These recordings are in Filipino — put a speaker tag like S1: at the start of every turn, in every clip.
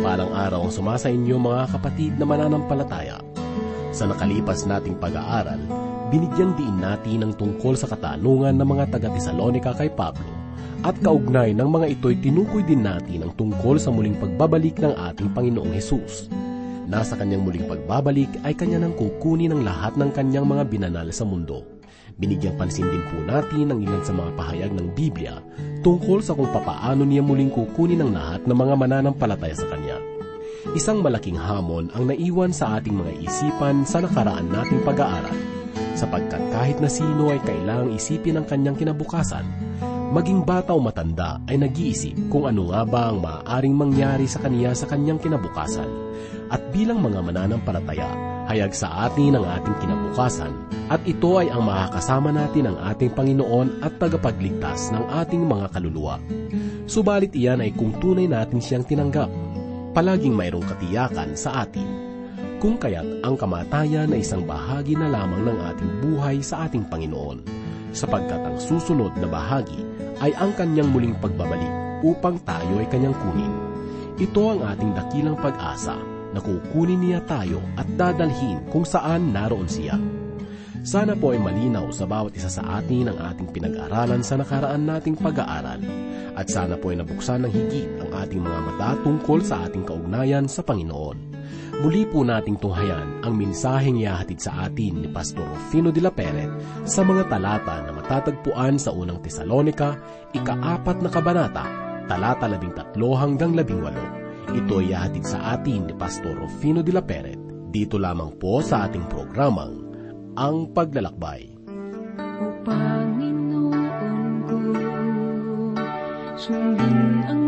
S1: mapagpalang araw ang sumasa inyo mga kapatid na mananampalataya. Sa nakalipas nating pag-aaral, binigyang diin natin ang tungkol sa katanungan ng mga taga-Tesalonika kay Pablo at kaugnay ng mga ito'y tinukoy din natin ang tungkol sa muling pagbabalik ng ating Panginoong Hesus. Nasa kanyang muling pagbabalik ay kanya nang kukunin ang lahat ng kanyang mga binanal sa mundo. Binigyang pansin din po natin ang ilan sa mga pahayag ng Biblia tungkol sa kung papaano niya muling kukunin ang lahat ng mga mananampalataya sa Kanya. Isang malaking hamon ang naiwan sa ating mga isipan sa nakaraan nating pag-aaral, sapagkat kahit na sino ay kailangang isipin ang kanyang kinabukasan, maging bata o matanda ay nag-iisip kung ano nga ba ang maaaring mangyari sa kaniya sa kanyang kinabukasan. At bilang mga mananampalataya, hayag sa atin ang ating kinabukasan at ito ay ang makakasama natin ang ating Panginoon at tagapagligtas ng ating mga kaluluwa. Subalit iyan ay kung tunay natin siyang tinanggap. Palaging mayroong katiyakan sa atin. Kung kaya't ang kamatayan ay isang bahagi na lamang ng ating buhay sa ating Panginoon, sapagkat ang susunod na bahagi ay ang kanyang muling pagbabalik upang tayo ay kanyang kunin. Ito ang ating dakilang pag-asa na kukunin niya tayo at dadalhin kung saan naroon siya. Sana po ay malinaw sa bawat isa sa atin ang ating pinag-aralan sa nakaraan nating pag-aaral at sana po ay nabuksan ng higit ang ating mga mata tungkol sa ating kaugnayan sa Panginoon. Muli po nating tunghayan ang mensaheng iahatid sa atin ni Pastor Rufino de la Peret sa mga talata na matatagpuan sa unang Tesalonika, ika-apat na kabanata, talata 13 hanggang 18. Ito ay hatid sa atin ni Pastor Rufino de la Peret. Dito lamang po sa ating programang Ang Paglalakbay.
S2: O Panginoon ko, sundin ang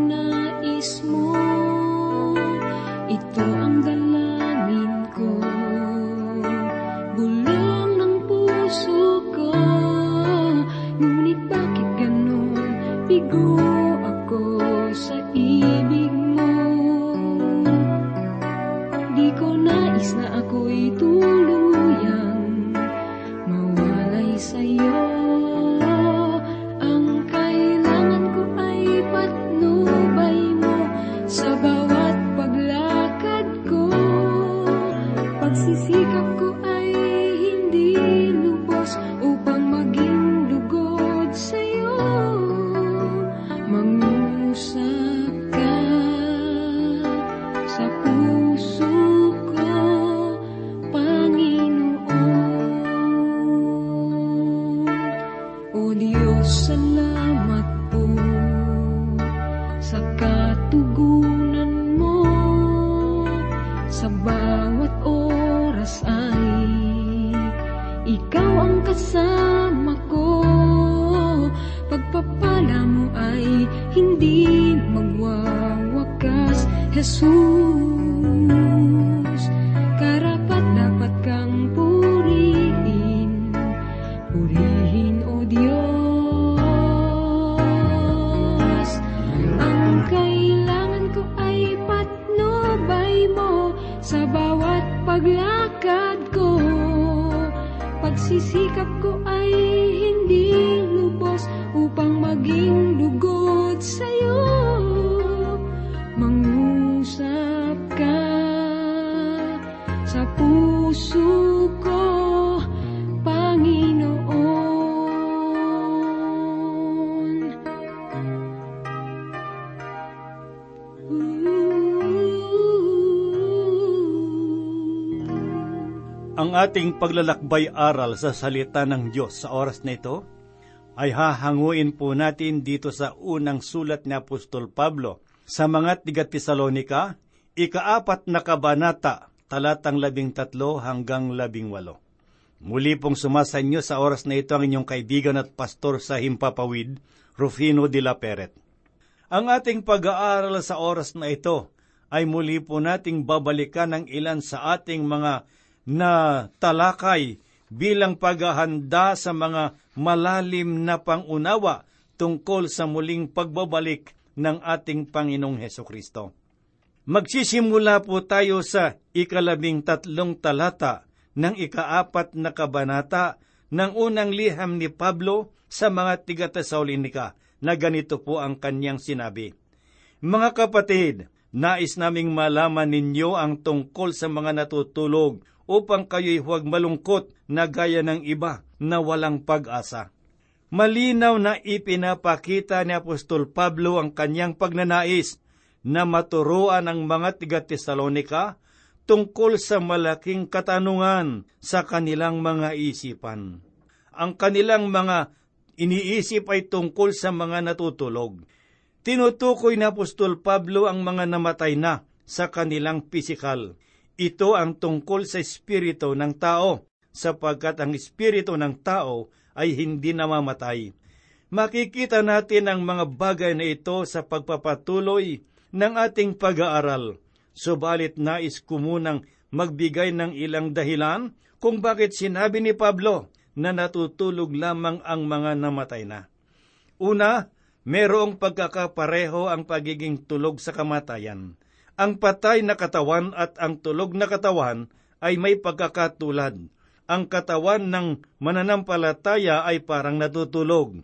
S2: Pagsisikap ko ay hindi lubos upang maging lugod sa'yo.
S3: Ang ating paglalakbay aral sa salita ng Diyos sa oras na ito ay hahanguin po natin dito sa unang sulat ni Apostol Pablo sa mga tiga Tesalonika, ikaapat na kabanata, talatang labing tatlo hanggang labing walo. Muli pong sumasa inyo sa oras na ito ang inyong kaibigan at pastor sa Himpapawid, Rufino de la Peret. Ang ating pag-aaral sa oras na ito ay muli po nating babalikan ng ilan sa ating mga na talakay bilang paghahanda sa mga malalim na pangunawa tungkol sa muling pagbabalik ng ating Panginong Heso Kristo. Magsisimula po tayo sa ikalabing tatlong talata ng ikaapat na kabanata ng unang liham ni Pablo sa mga tiga-Tesalonika na ganito po ang kanyang sinabi. Mga kapatid, Nais naming malaman ninyo ang tungkol sa mga natutulog upang kayo'y huwag malungkot na gaya ng iba na walang pag-asa. Malinaw na ipinapakita ni Apostol Pablo ang kanyang pagnanais na maturuan ang mga tiga-Tesalonika tungkol sa malaking katanungan sa kanilang mga isipan. Ang kanilang mga iniisip ay tungkol sa mga natutulog. Tinutukoy ni Apostol Pablo ang mga namatay na sa kanilang pisikal. Ito ang tungkol sa espiritu ng tao, sapagkat ang espiritu ng tao ay hindi namamatay. Makikita natin ang mga bagay na ito sa pagpapatuloy ng ating pag-aaral. Subalit nais ko munang magbigay ng ilang dahilan kung bakit sinabi ni Pablo na natutulog lamang ang mga namatay na. Una, merong pagkakapareho ang pagiging tulog sa kamatayan. Ang patay na katawan at ang tulog na katawan ay may pagkakatulad. Ang katawan ng mananampalataya ay parang natutulog.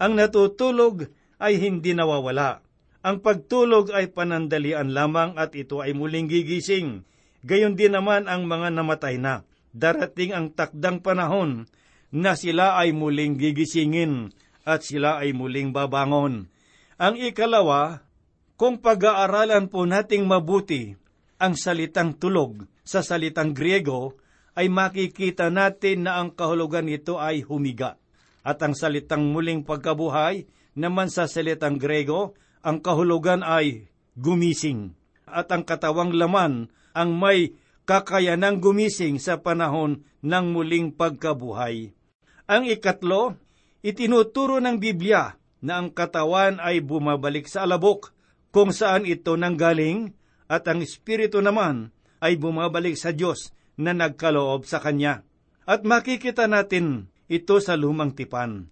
S3: Ang natutulog ay hindi nawawala. Ang pagtulog ay panandalian lamang at ito ay muling gigising. Gayon din naman ang mga namatay na. Darating ang takdang panahon na sila ay muling gigisingin at sila ay muling babangon. Ang ikalawa, kung pag-aaralan po nating mabuti ang salitang tulog sa salitang Griego, ay makikita natin na ang kahulugan nito ay humiga. At ang salitang muling pagkabuhay naman sa salitang Grego, ang kahulugan ay gumising. At ang katawang laman ang may kakayanang gumising sa panahon ng muling pagkabuhay. Ang ikatlo, itinuturo ng Biblia na ang katawan ay bumabalik sa alabok kung saan ito nanggaling at ang espiritu naman ay bumabalik sa Diyos na nagkaloob sa Kanya. At makikita natin ito sa lumang tipan.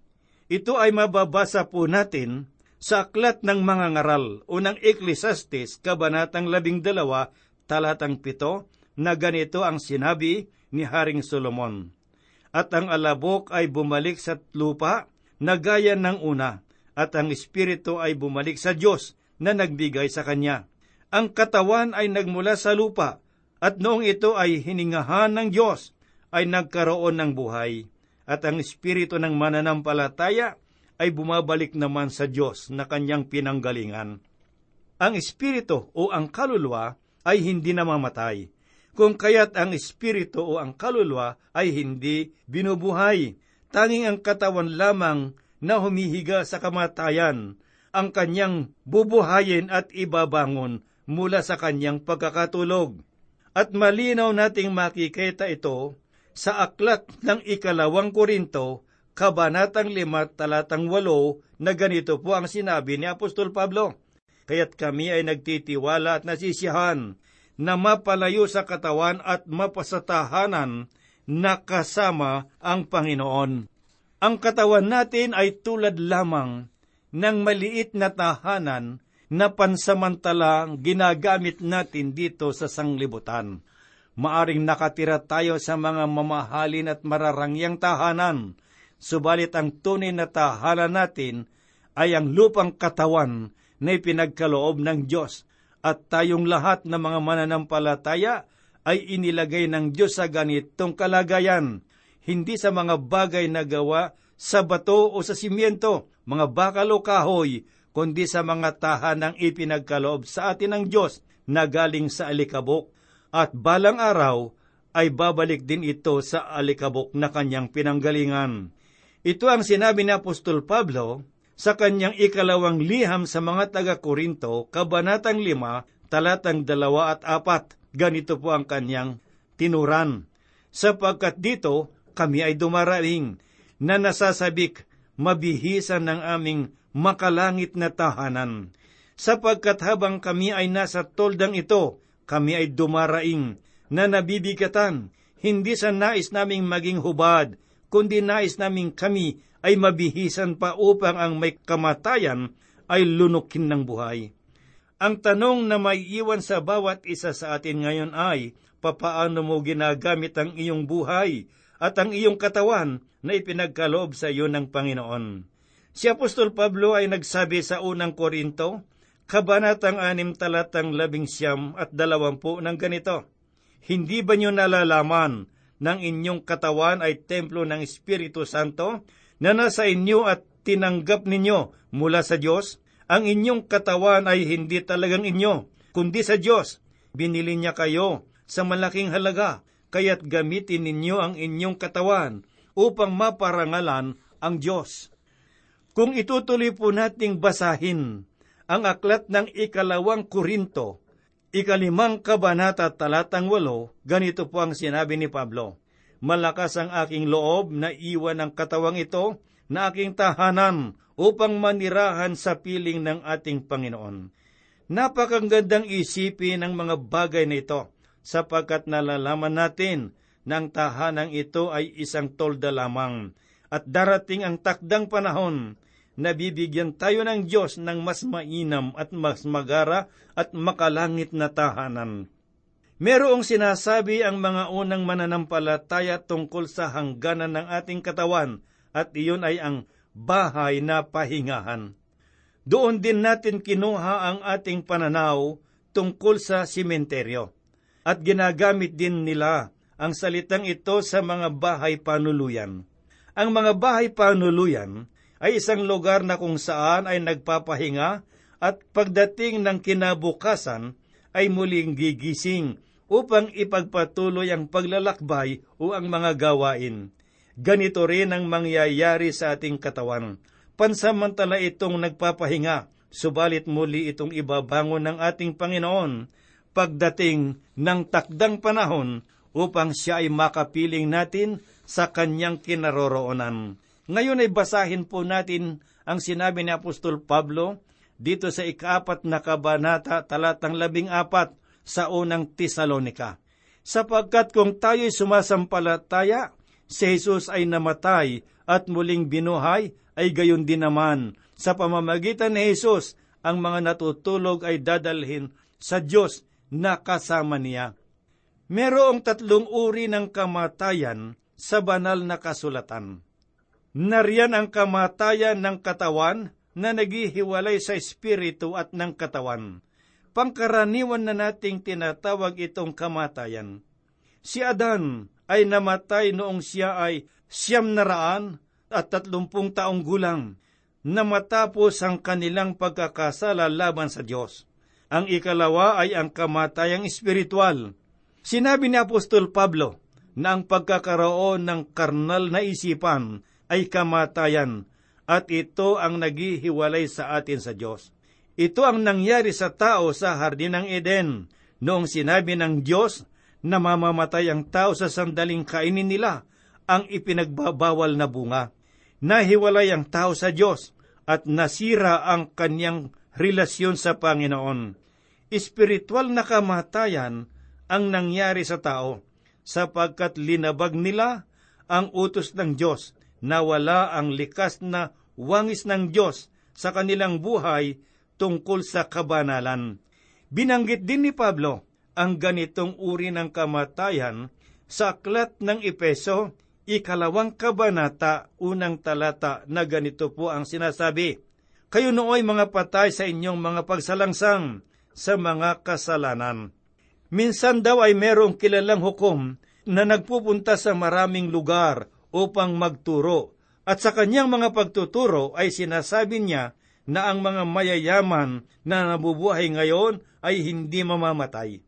S3: Ito ay mababasa po natin sa aklat ng mga ngaral, unang Ecclesiastes, kabanatang labing dalawa, talatang pito, na ganito ang sinabi ni Haring Solomon. At ang alabok ay bumalik sa lupa na gaya ng una, at ang espiritu ay bumalik sa Diyos na nagbigay sa kanya. Ang katawan ay nagmula sa lupa, at noong ito ay hiningahan ng Diyos, ay nagkaroon ng buhay. At ang espiritu ng mananampalataya ay bumabalik naman sa Diyos na kanyang pinanggalingan. Ang espiritu o ang kaluluwa ay hindi namamatay, kung kaya't ang espiritu o ang kaluluwa ay hindi binubuhay. Tanging ang katawan lamang na humihiga sa kamatayan ang kanyang bubuhayin at ibabangon mula sa kanyang pagkakatulog. At malinaw nating makikita ito sa aklat ng ikalawang Korinto, Kabanatang 5, talatang 8, na ganito po ang sinabi ni Apostol Pablo. Kaya't kami ay nagtitiwala at nasisiyahan na mapalayo sa katawan at mapasatahanan na kasama ang Panginoon. Ang katawan natin ay tulad lamang ng maliit na tahanan na pansamantalang ginagamit natin dito sa sanglibutan. Maaring nakatira tayo sa mga mamahalin at mararangyang tahanan, subalit ang tunay na tahanan natin ay ang lupang katawan na ipinagkaloob ng Diyos at tayong lahat na mga mananampalataya ay inilagay ng Diyos sa ganitong kalagayan, hindi sa mga bagay na gawa sa bato o sa simyento, mga bakal o kahoy, kundi sa mga tahanang ipinagkaloob sa atin ng Diyos na galing sa alikabok, at balang araw ay babalik din ito sa alikabok na kanyang pinanggalingan. Ito ang sinabi ni Apostol Pablo sa kanyang ikalawang liham sa mga taga-Korinto, Kabanatang 5, talatang 2 at 4. Ganito po ang kanyang tinuran. Sapagkat dito kami ay dumarating na nasasabik mabihisan ng aming makalangit na tahanan. Sapagkat habang kami ay nasa toldang ito, kami ay dumaraing na nabibigatan, hindi sa nais naming maging hubad, kundi nais naming kami ay mabihisan pa upang ang may kamatayan ay lunukin ng buhay. Ang tanong na may iwan sa bawat isa sa atin ngayon ay, papaano mo ginagamit ang iyong buhay at ang iyong katawan na ipinagkaloob sa iyo ng Panginoon. Si Apostol Pablo ay nagsabi sa unang Korinto, Kabanatang anim talatang labing siyam at dalawampu ng ganito, Hindi ba niyo nalalaman ng inyong katawan ay templo ng Espiritu Santo na nasa inyo at tinanggap ninyo mula sa Diyos? Ang inyong katawan ay hindi talagang inyo, kundi sa Diyos. Binili niya kayo sa malaking halaga, kaya't gamitin ninyo ang inyong katawan upang maparangalan ang Diyos. Kung itutuloy po nating basahin ang aklat ng ikalawang Korinto, ikalimang kabanata talatang walo, ganito po ang sinabi ni Pablo, Malakas ang aking loob na iwan ang katawang ito na aking tahanan upang manirahan sa piling ng ating Panginoon. Napakagandang isipin ng mga bagay na ito sapagkat nalalaman natin na ang tahanang ito ay isang tolda lamang at darating ang takdang panahon nabibigyan tayo ng Diyos ng mas mainam at mas magara at makalangit na tahanan. Merong sinasabi ang mga unang mananampalataya tungkol sa hangganan ng ating katawan at iyon ay ang bahay na pahingahan. Doon din natin kinuha ang ating pananaw tungkol sa simenteryo. At ginagamit din nila ang salitang ito sa mga bahay panuluyan. Ang mga bahay panuluyan ay isang lugar na kung saan ay nagpapahinga at pagdating ng kinabukasan ay muling gigising upang ipagpatuloy ang paglalakbay o ang mga gawain. Ganito rin ang mangyayari sa ating katawan. Pansamantala itong nagpapahinga, subalit muli itong ibabangon ng ating Panginoon pagdating ng takdang panahon upang siya ay makapiling natin sa kanyang kinaroroonan. Ngayon ay basahin po natin ang sinabi ni Apostol Pablo dito sa ikaapat na kabanata talatang labing apat sa unang Tesalonika. Sapagkat kung tayo'y sumasampalataya, si Jesus ay namatay at muling binuhay, ay gayon din naman. Sa pamamagitan ni Jesus, ang mga natutulog ay dadalhin sa Diyos na kasama niya. Merong tatlong uri ng kamatayan sa banal na kasulatan. Nariyan ang kamatayan ng katawan na naghihiwalay sa espiritu at ng katawan. Pangkaraniwan na nating tinatawag itong kamatayan. Si Adan ay namatay noong siya ay siyam na raan at tatlumpung taong gulang na matapos ang kanilang pagkakasala laban sa Diyos. Ang ikalawa ay ang kamatayang espiritual. Sinabi ni Apostol Pablo na ang pagkakaroon ng karnal na isipan ay kamatayan at ito ang naghihiwalay sa atin sa Diyos. Ito ang nangyari sa tao sa Hardin ng Eden noong sinabi ng Diyos na mamamatay ang tao sa sandaling kainin nila ang ipinagbabawal na bunga. Nahiwalay ang tao sa Diyos at nasira ang kanyang relasyon sa Panginoon. Espiritual na kamatayan ang nangyari sa tao sapagkat linabag nila ang utos ng Diyos nawala ang likas na wangis ng Diyos sa kanilang buhay tungkol sa kabanalan. Binanggit din ni Pablo ang ganitong uri ng kamatayan sa aklat ng Epeso, ikalawang kabanata, unang talata na ganito po ang sinasabi, Kayo nooy mga patay sa inyong mga pagsalangsang sa mga kasalanan. Minsan daw ay merong kilalang hukom na nagpupunta sa maraming lugar upang magturo. At sa kanyang mga pagtuturo ay sinasabi niya na ang mga mayayaman na nabubuhay ngayon ay hindi mamamatay.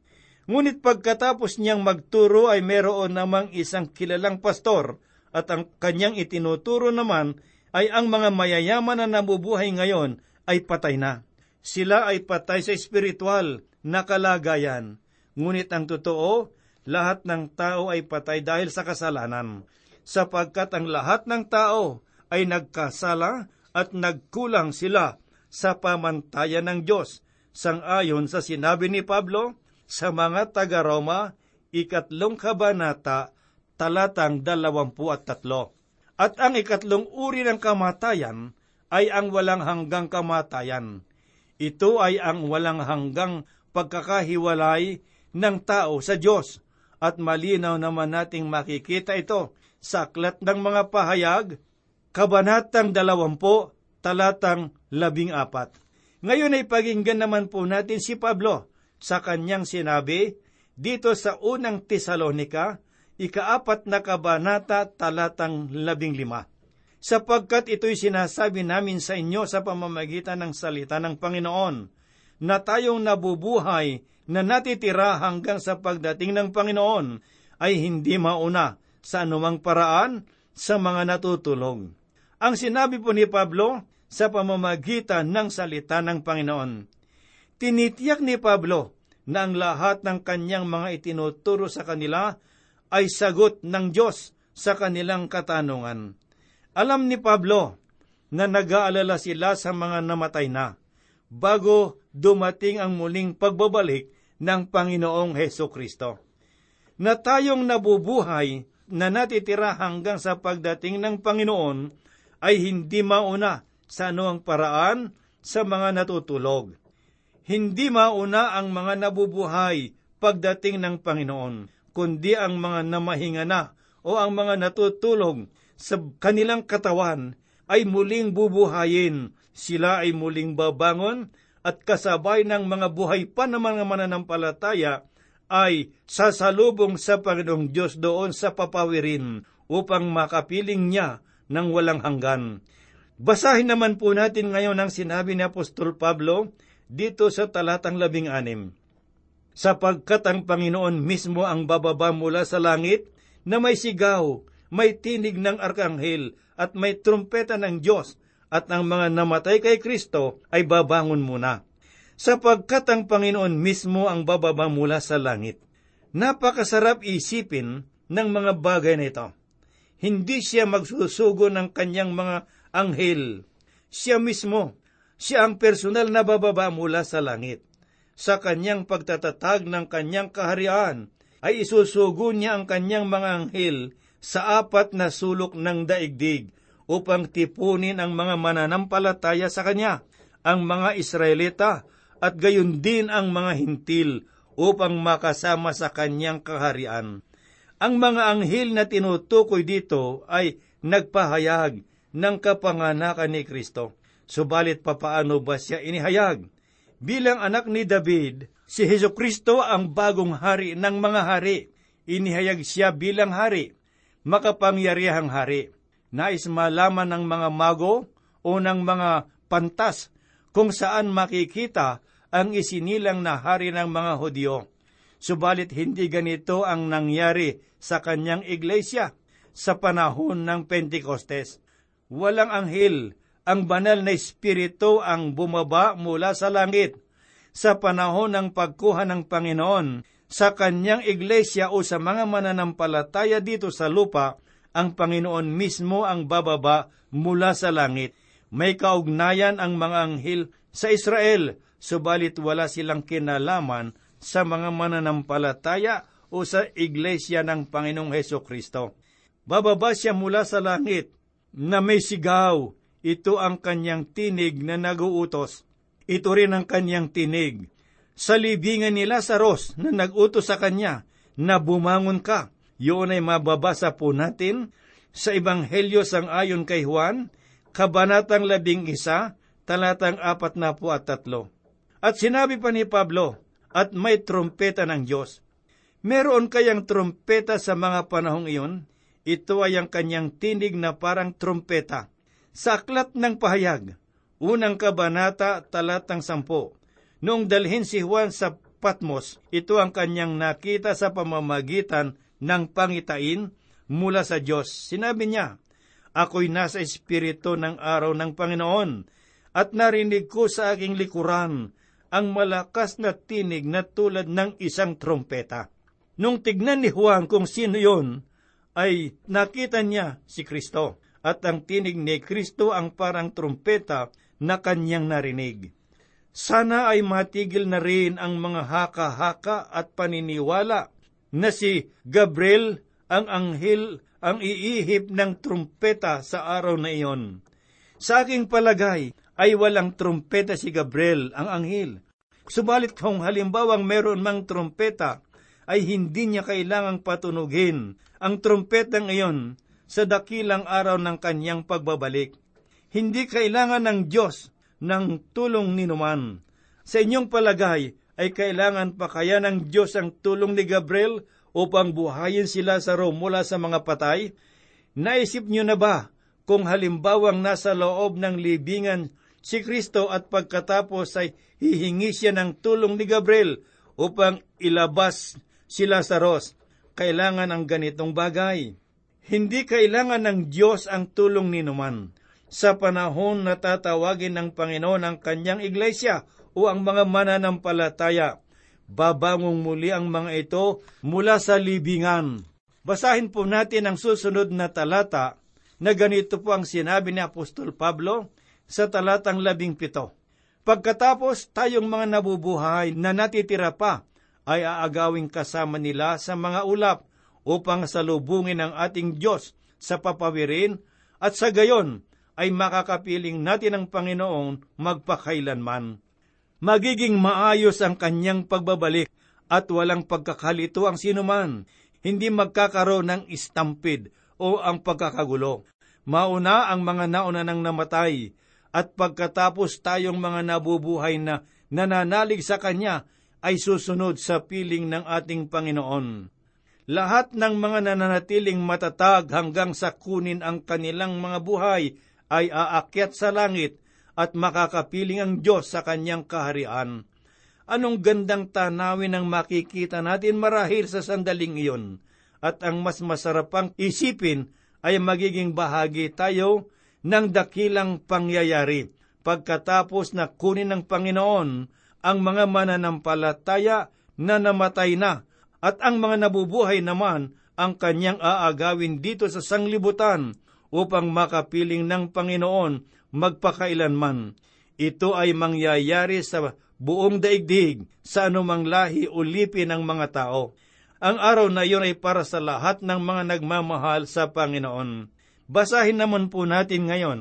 S3: Ngunit pagkatapos niyang magturo ay meron namang isang kilalang pastor at ang kanyang itinuturo naman ay ang mga mayayaman na nabubuhay ngayon ay patay na. Sila ay patay sa espiritual na kalagayan. Ngunit ang totoo, lahat ng tao ay patay dahil sa kasalanan sapagkat ang lahat ng tao ay nagkasala at nagkulang sila sa pamantayan ng Diyos, sangayon sa sinabi ni Pablo sa mga taga-Roma, ikatlong kabanata, talatang dalawampu at tatlo. At ang ikatlong uri ng kamatayan ay ang walang hanggang kamatayan. Ito ay ang walang hanggang pagkakahiwalay ng tao sa Diyos, at malinaw naman nating makikita ito sa Aklat ng Mga Pahayag, Kabanatang 20, talatang 14. Ngayon ay paginggan naman po natin si Pablo sa kanyang sinabi dito sa unang Tesalonika, ikaapat na kabanata talatang labing lima. Sapagkat ito'y sinasabi namin sa inyo sa pamamagitan ng salita ng Panginoon, na tayong nabubuhay na natitira hanggang sa pagdating ng Panginoon ay hindi mauna sa anumang paraan sa mga natutulog. Ang sinabi po ni Pablo sa pamamagitan ng salita ng Panginoon. Tinitiyak ni Pablo na ang lahat ng kanyang mga itinuturo sa kanila ay sagot ng Diyos sa kanilang katanungan. Alam ni Pablo na nag-aalala sila sa mga namatay na bago dumating ang muling pagbabalik ng Panginoong Heso Kristo. Na tayong nabubuhay na natitira hanggang sa pagdating ng Panginoon ay hindi mauna sa anuang paraan sa mga natutulog. Hindi mauna ang mga nabubuhay pagdating ng Panginoon, kundi ang mga namahinga na o ang mga natutulog sa kanilang katawan ay muling bubuhayin. Sila ay muling babangon at kasabay ng mga buhay pa ng mga mananampalataya ay sasalubong sa Panginoong Diyos doon sa papawirin upang makapiling niya ng walang hanggan. Basahin naman po natin ngayon ang sinabi ni Apostol Pablo dito sa talatang labing anim. Sapagkat ang Panginoon mismo ang bababa mula sa langit na may sigaw may tinig ng arkanghel at may trumpeta ng Diyos at ang mga namatay kay Kristo ay babangon muna. Sapagkat ang Panginoon mismo ang bababa mula sa langit. Napakasarap isipin ng mga bagay na ito. Hindi siya magsusugo ng kanyang mga anghel. Siya mismo, siya ang personal na bababa mula sa langit. Sa kanyang pagtatatag ng kanyang kaharian, ay isusugo niya ang kanyang mga anghel sa apat na sulok ng daigdig upang tipunin ang mga mananampalataya sa Kanya, ang mga Israelita at gayon din ang mga hintil upang makasama sa Kanyang kaharian. Ang mga anghel na tinutukoy dito ay nagpahayag ng kapanganakan ni Kristo. Subalit papaano ba siya inihayag? Bilang anak ni David, si Heso Kristo ang bagong hari ng mga hari. Inihayag siya bilang hari makapangyarihang hari. Nais malaman ng mga mago o ng mga pantas kung saan makikita ang isinilang na hari ng mga Hudyo. Subalit hindi ganito ang nangyari sa kanyang iglesia sa panahon ng Pentekostes. Walang anghel, ang banal na espiritu ang bumaba mula sa langit. Sa panahon ng pagkuha ng Panginoon, sa kanyang iglesia o sa mga mananampalataya dito sa lupa, ang Panginoon mismo ang bababa mula sa langit. May kaugnayan ang mga anghel sa Israel, subalit wala silang kinalaman sa mga mananampalataya o sa iglesia ng Panginoong Heso Kristo. Bababa siya mula sa langit na may sigaw. Ito ang kanyang tinig na naguutos. Ito rin ang kanyang tinig sa libingan ni Lazarus na nag-utos sa kanya na bumangon ka. Yun ay mababasa po natin sa Ebanghelyo sang ayon kay Juan, Kabanatang labing isa, talatang apat na po at tatlo. At sinabi pa ni Pablo, at may trompeta ng Diyos. Meron kayang trompeta sa mga panahong iyon? Ito ay ang kanyang tinig na parang trompeta. Sa aklat ng pahayag, unang kabanata, talatang sampo, Noong dalhin si Juan sa Patmos, ito ang kanyang nakita sa pamamagitan ng pangitain mula sa Diyos. Sinabi niya, Ako'y nasa espiritu ng araw ng Panginoon, at narinig ko sa aking likuran ang malakas na tinig na tulad ng isang trompeta. Nung tignan ni Juan kung sino yon, ay nakita niya si Kristo, at ang tinig ni Kristo ang parang trompeta na kanyang narinig. Sana ay matigil na rin ang mga haka-haka at paniniwala na si Gabriel ang anghel ang iihip ng trumpeta sa araw na iyon. Sa aking palagay ay walang trumpeta si Gabriel ang anghel. Subalit kung halimbawang meron mang trumpeta, ay hindi niya kailangang patunugin ang trumpetang iyon sa dakilang araw ng kanyang pagbabalik. Hindi kailangan ng Diyos ng tulong ni Numan. Sa inyong palagay, ay kailangan pa kaya ng Diyos ang tulong ni Gabriel upang buhayin sila sa mula sa mga patay? Naisip niyo na ba kung halimbawang nasa loob ng libingan si Kristo at pagkatapos ay hihingi siya ng tulong ni Gabriel upang ilabas si Lazarus. Kailangan ang ganitong bagay. Hindi kailangan ng Diyos ang tulong ni Numan. Sa panahon na tatawagin ng Panginoon ang kanyang iglesia o ang mga mananampalataya, babangong muli ang mga ito mula sa libingan. Basahin po natin ang susunod na talata na ganito po ang sinabi ni Apostol Pablo sa talatang labing pito. Pagkatapos tayong mga nabubuhay na natitira pa ay aagawing kasama nila sa mga ulap upang salubungin ang ating Diyos sa papawirin at sa gayon ay makakapiling natin ang Panginoon magpakailanman. Magiging maayos ang kanyang pagbabalik at walang pagkakalito ang sinuman, hindi magkakaroon ng istampid o ang pagkakagulo. Mauna ang mga nauna nang namatay, at pagkatapos tayong mga nabubuhay na nananalig sa Kanya ay susunod sa piling ng ating Panginoon. Lahat ng mga nananatiling matatag hanggang sa kunin ang kanilang mga buhay ay aakyat sa langit at makakapiling ang Diyos sa kanyang kaharian. Anong gandang tanawin ang makikita natin marahil sa sandaling iyon, at ang mas masarap pang isipin ay magiging bahagi tayo ng dakilang pangyayari pagkatapos na kunin ng Panginoon ang mga mananampalataya na namatay na at ang mga nabubuhay naman ang kanyang aagawin dito sa sanglibutan upang makapiling ng Panginoon magpakailanman. Ito ay mangyayari sa buong daigdig sa anumang lahi o lipi ng mga tao. Ang araw na iyon ay para sa lahat ng mga nagmamahal sa Panginoon. Basahin naman po natin ngayon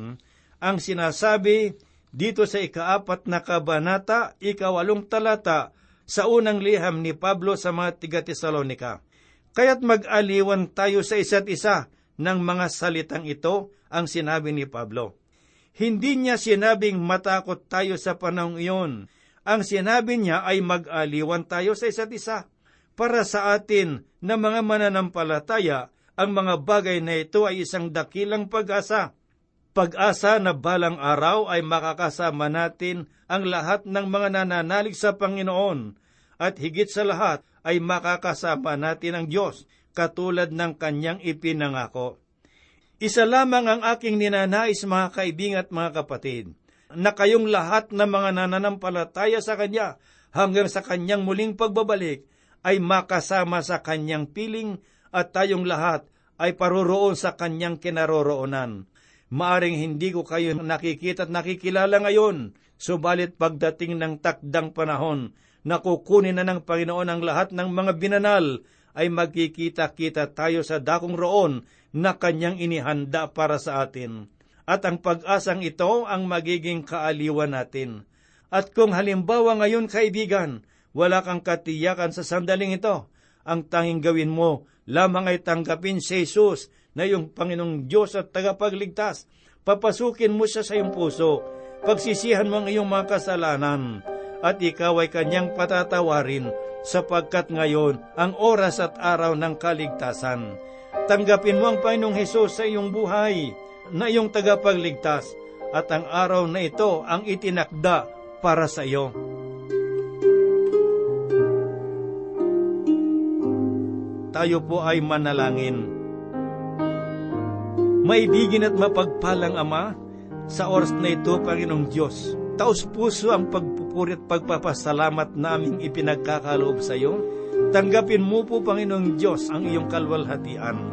S3: ang sinasabi dito sa ikaapat na kabanata, ikawalong talata sa unang liham ni Pablo sa mga tiga Tesalonika. Kaya't mag-aliwan tayo sa isa't isa ng mga salitang ito ang sinabi ni Pablo. Hindi niya sinabing matakot tayo sa panahong iyon. Ang sinabi niya ay mag-aliwan tayo sa isa't isa para sa atin na mga mananampalataya, ang mga bagay na ito ay isang dakilang pag-asa. Pag-asa na balang araw ay makakasama natin ang lahat ng mga nananalig sa Panginoon at higit sa lahat ay makakasama natin ang Diyos katulad ng kanyang ipinangako. Isa lamang ang aking ninanais mga kaibing at mga kapatid, na kayong lahat na mga nananampalataya sa Kanya hanggang sa Kanyang muling pagbabalik ay makasama sa kanyang piling at tayong lahat ay paroroon sa kanyang kinaroroonan. Maaring hindi ko kayo nakikita at nakikilala ngayon, subalit pagdating ng takdang panahon na kukunin na ng Panginoon ang lahat ng mga binanal, ay magkikita-kita tayo sa dakong roon na kanyang inihanda para sa atin. At ang pag-asang ito ang magiging kaaliwan natin. At kung halimbawa ngayon kaibigan, wala kang katiyakan sa sandaling ito. Ang tanging gawin mo lamang ay tanggapin si Jesus na iyong Panginoong Diyos at tagapagligtas. Papasukin mo siya sa iyong puso. Pagsisihan mo ang iyong mga kasalanan at ikaw ay kanyang patatawarin sapagkat ngayon ang oras at araw ng kaligtasan. Tanggapin mo ang Panginoong Hesus sa iyong buhay na iyong tagapagligtas at ang araw na ito ang itinakda para sa iyo. tayo po ay manalangin. Maibigin at mapagpalang Ama, sa oras na ito, Panginoong Diyos, taos puso ang pagpupuri at pagpapasalamat naming ipinagkakaloob sa iyo. Tanggapin mo po, Panginoong Diyos, ang iyong kalwalhatian.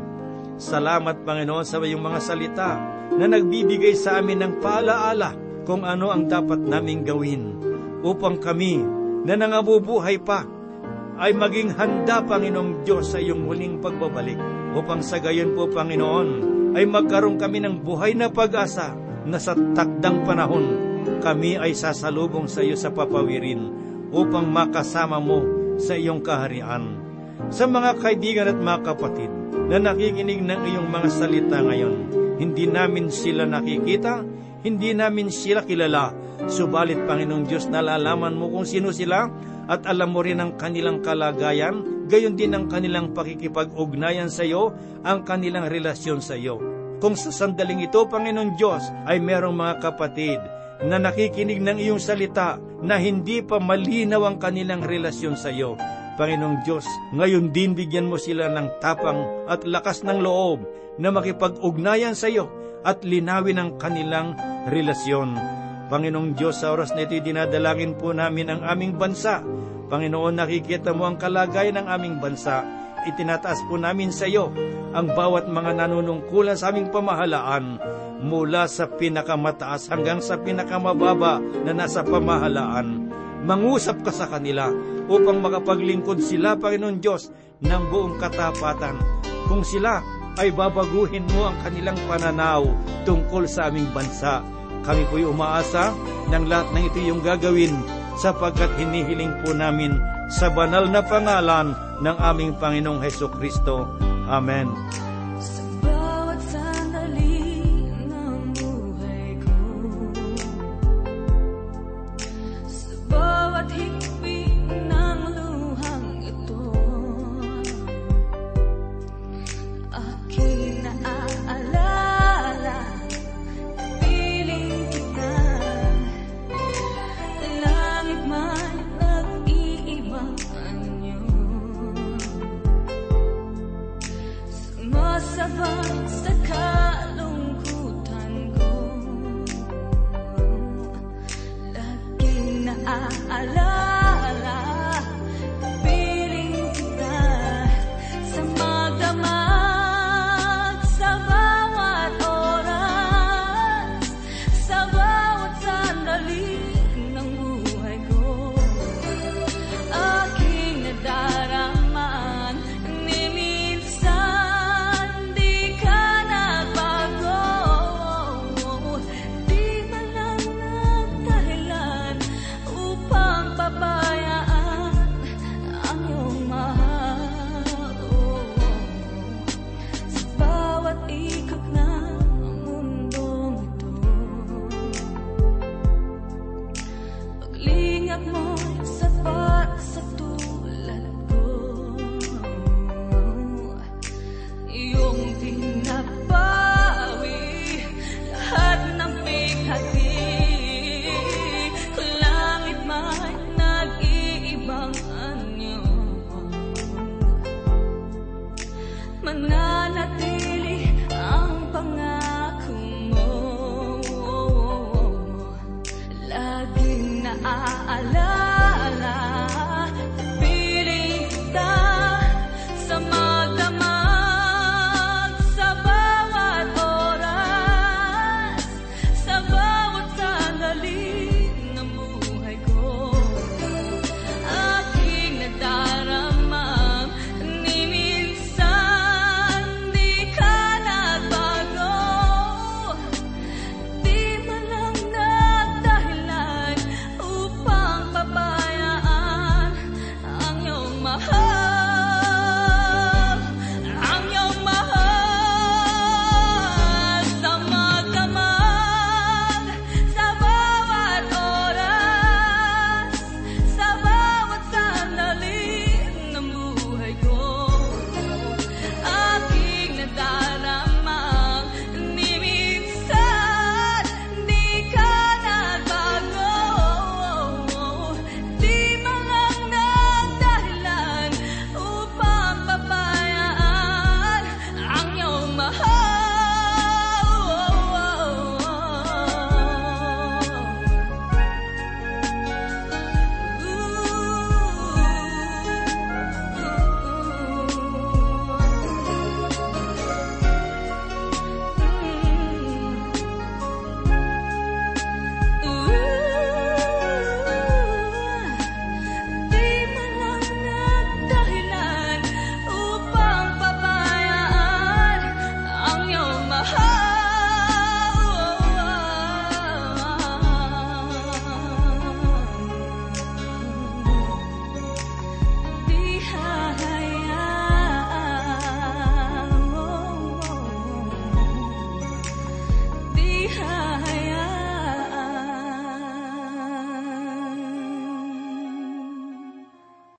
S3: Salamat, Panginoon, sa iyong mga salita na nagbibigay sa amin ng paalaala kung ano ang dapat naming gawin upang kami na nangabubuhay pa ay maging handa, Panginoong Diyos, sa iyong huling pagbabalik, upang sa gayon po, Panginoon, ay magkaroon kami ng buhay na pag-asa na sa takdang panahon, kami ay sasalubong sa iyo sa papawirin upang makasama mo sa iyong kaharian. Sa mga kaibigan at mga kapatid na nakikinig ng iyong mga salita ngayon, hindi namin sila nakikita, hindi namin sila kilala,
S4: Subalit, Panginoong Diyos, nalalaman mo kung sino sila at alam mo rin ang kanilang kalagayan, gayon din ang kanilang pakikipag-ugnayan sa iyo, ang kanilang relasyon sa iyo. Kung sa sandaling ito, Panginoong Diyos, ay merong mga kapatid na nakikinig ng iyong salita na hindi pa malinaw ang kanilang relasyon sa iyo, Panginoong Diyos, ngayon din bigyan mo sila ng tapang at lakas ng loob na makipag-ugnayan sa iyo at linawin ang kanilang relasyon. Panginoong Diyos, sa oras na ito, dinadalangin po namin ang aming bansa. Panginoon, nakikita mo ang kalagayan ng aming bansa. Itinataas po namin sa iyo ang bawat mga nanunungkulan sa aming pamahalaan mula sa pinakamataas hanggang sa pinakamababa na nasa pamahalaan. Mangusap ka sa kanila upang makapaglingkod sila, Panginoon Diyos, ng buong katapatan. Kung sila ay babaguhin mo ang kanilang pananaw tungkol sa aming bansa kami po'y umaasa ng lahat ng ito yung gagawin sapagkat hinihiling po namin sa banal na pangalan ng aming Panginoong Heso Kristo. Amen.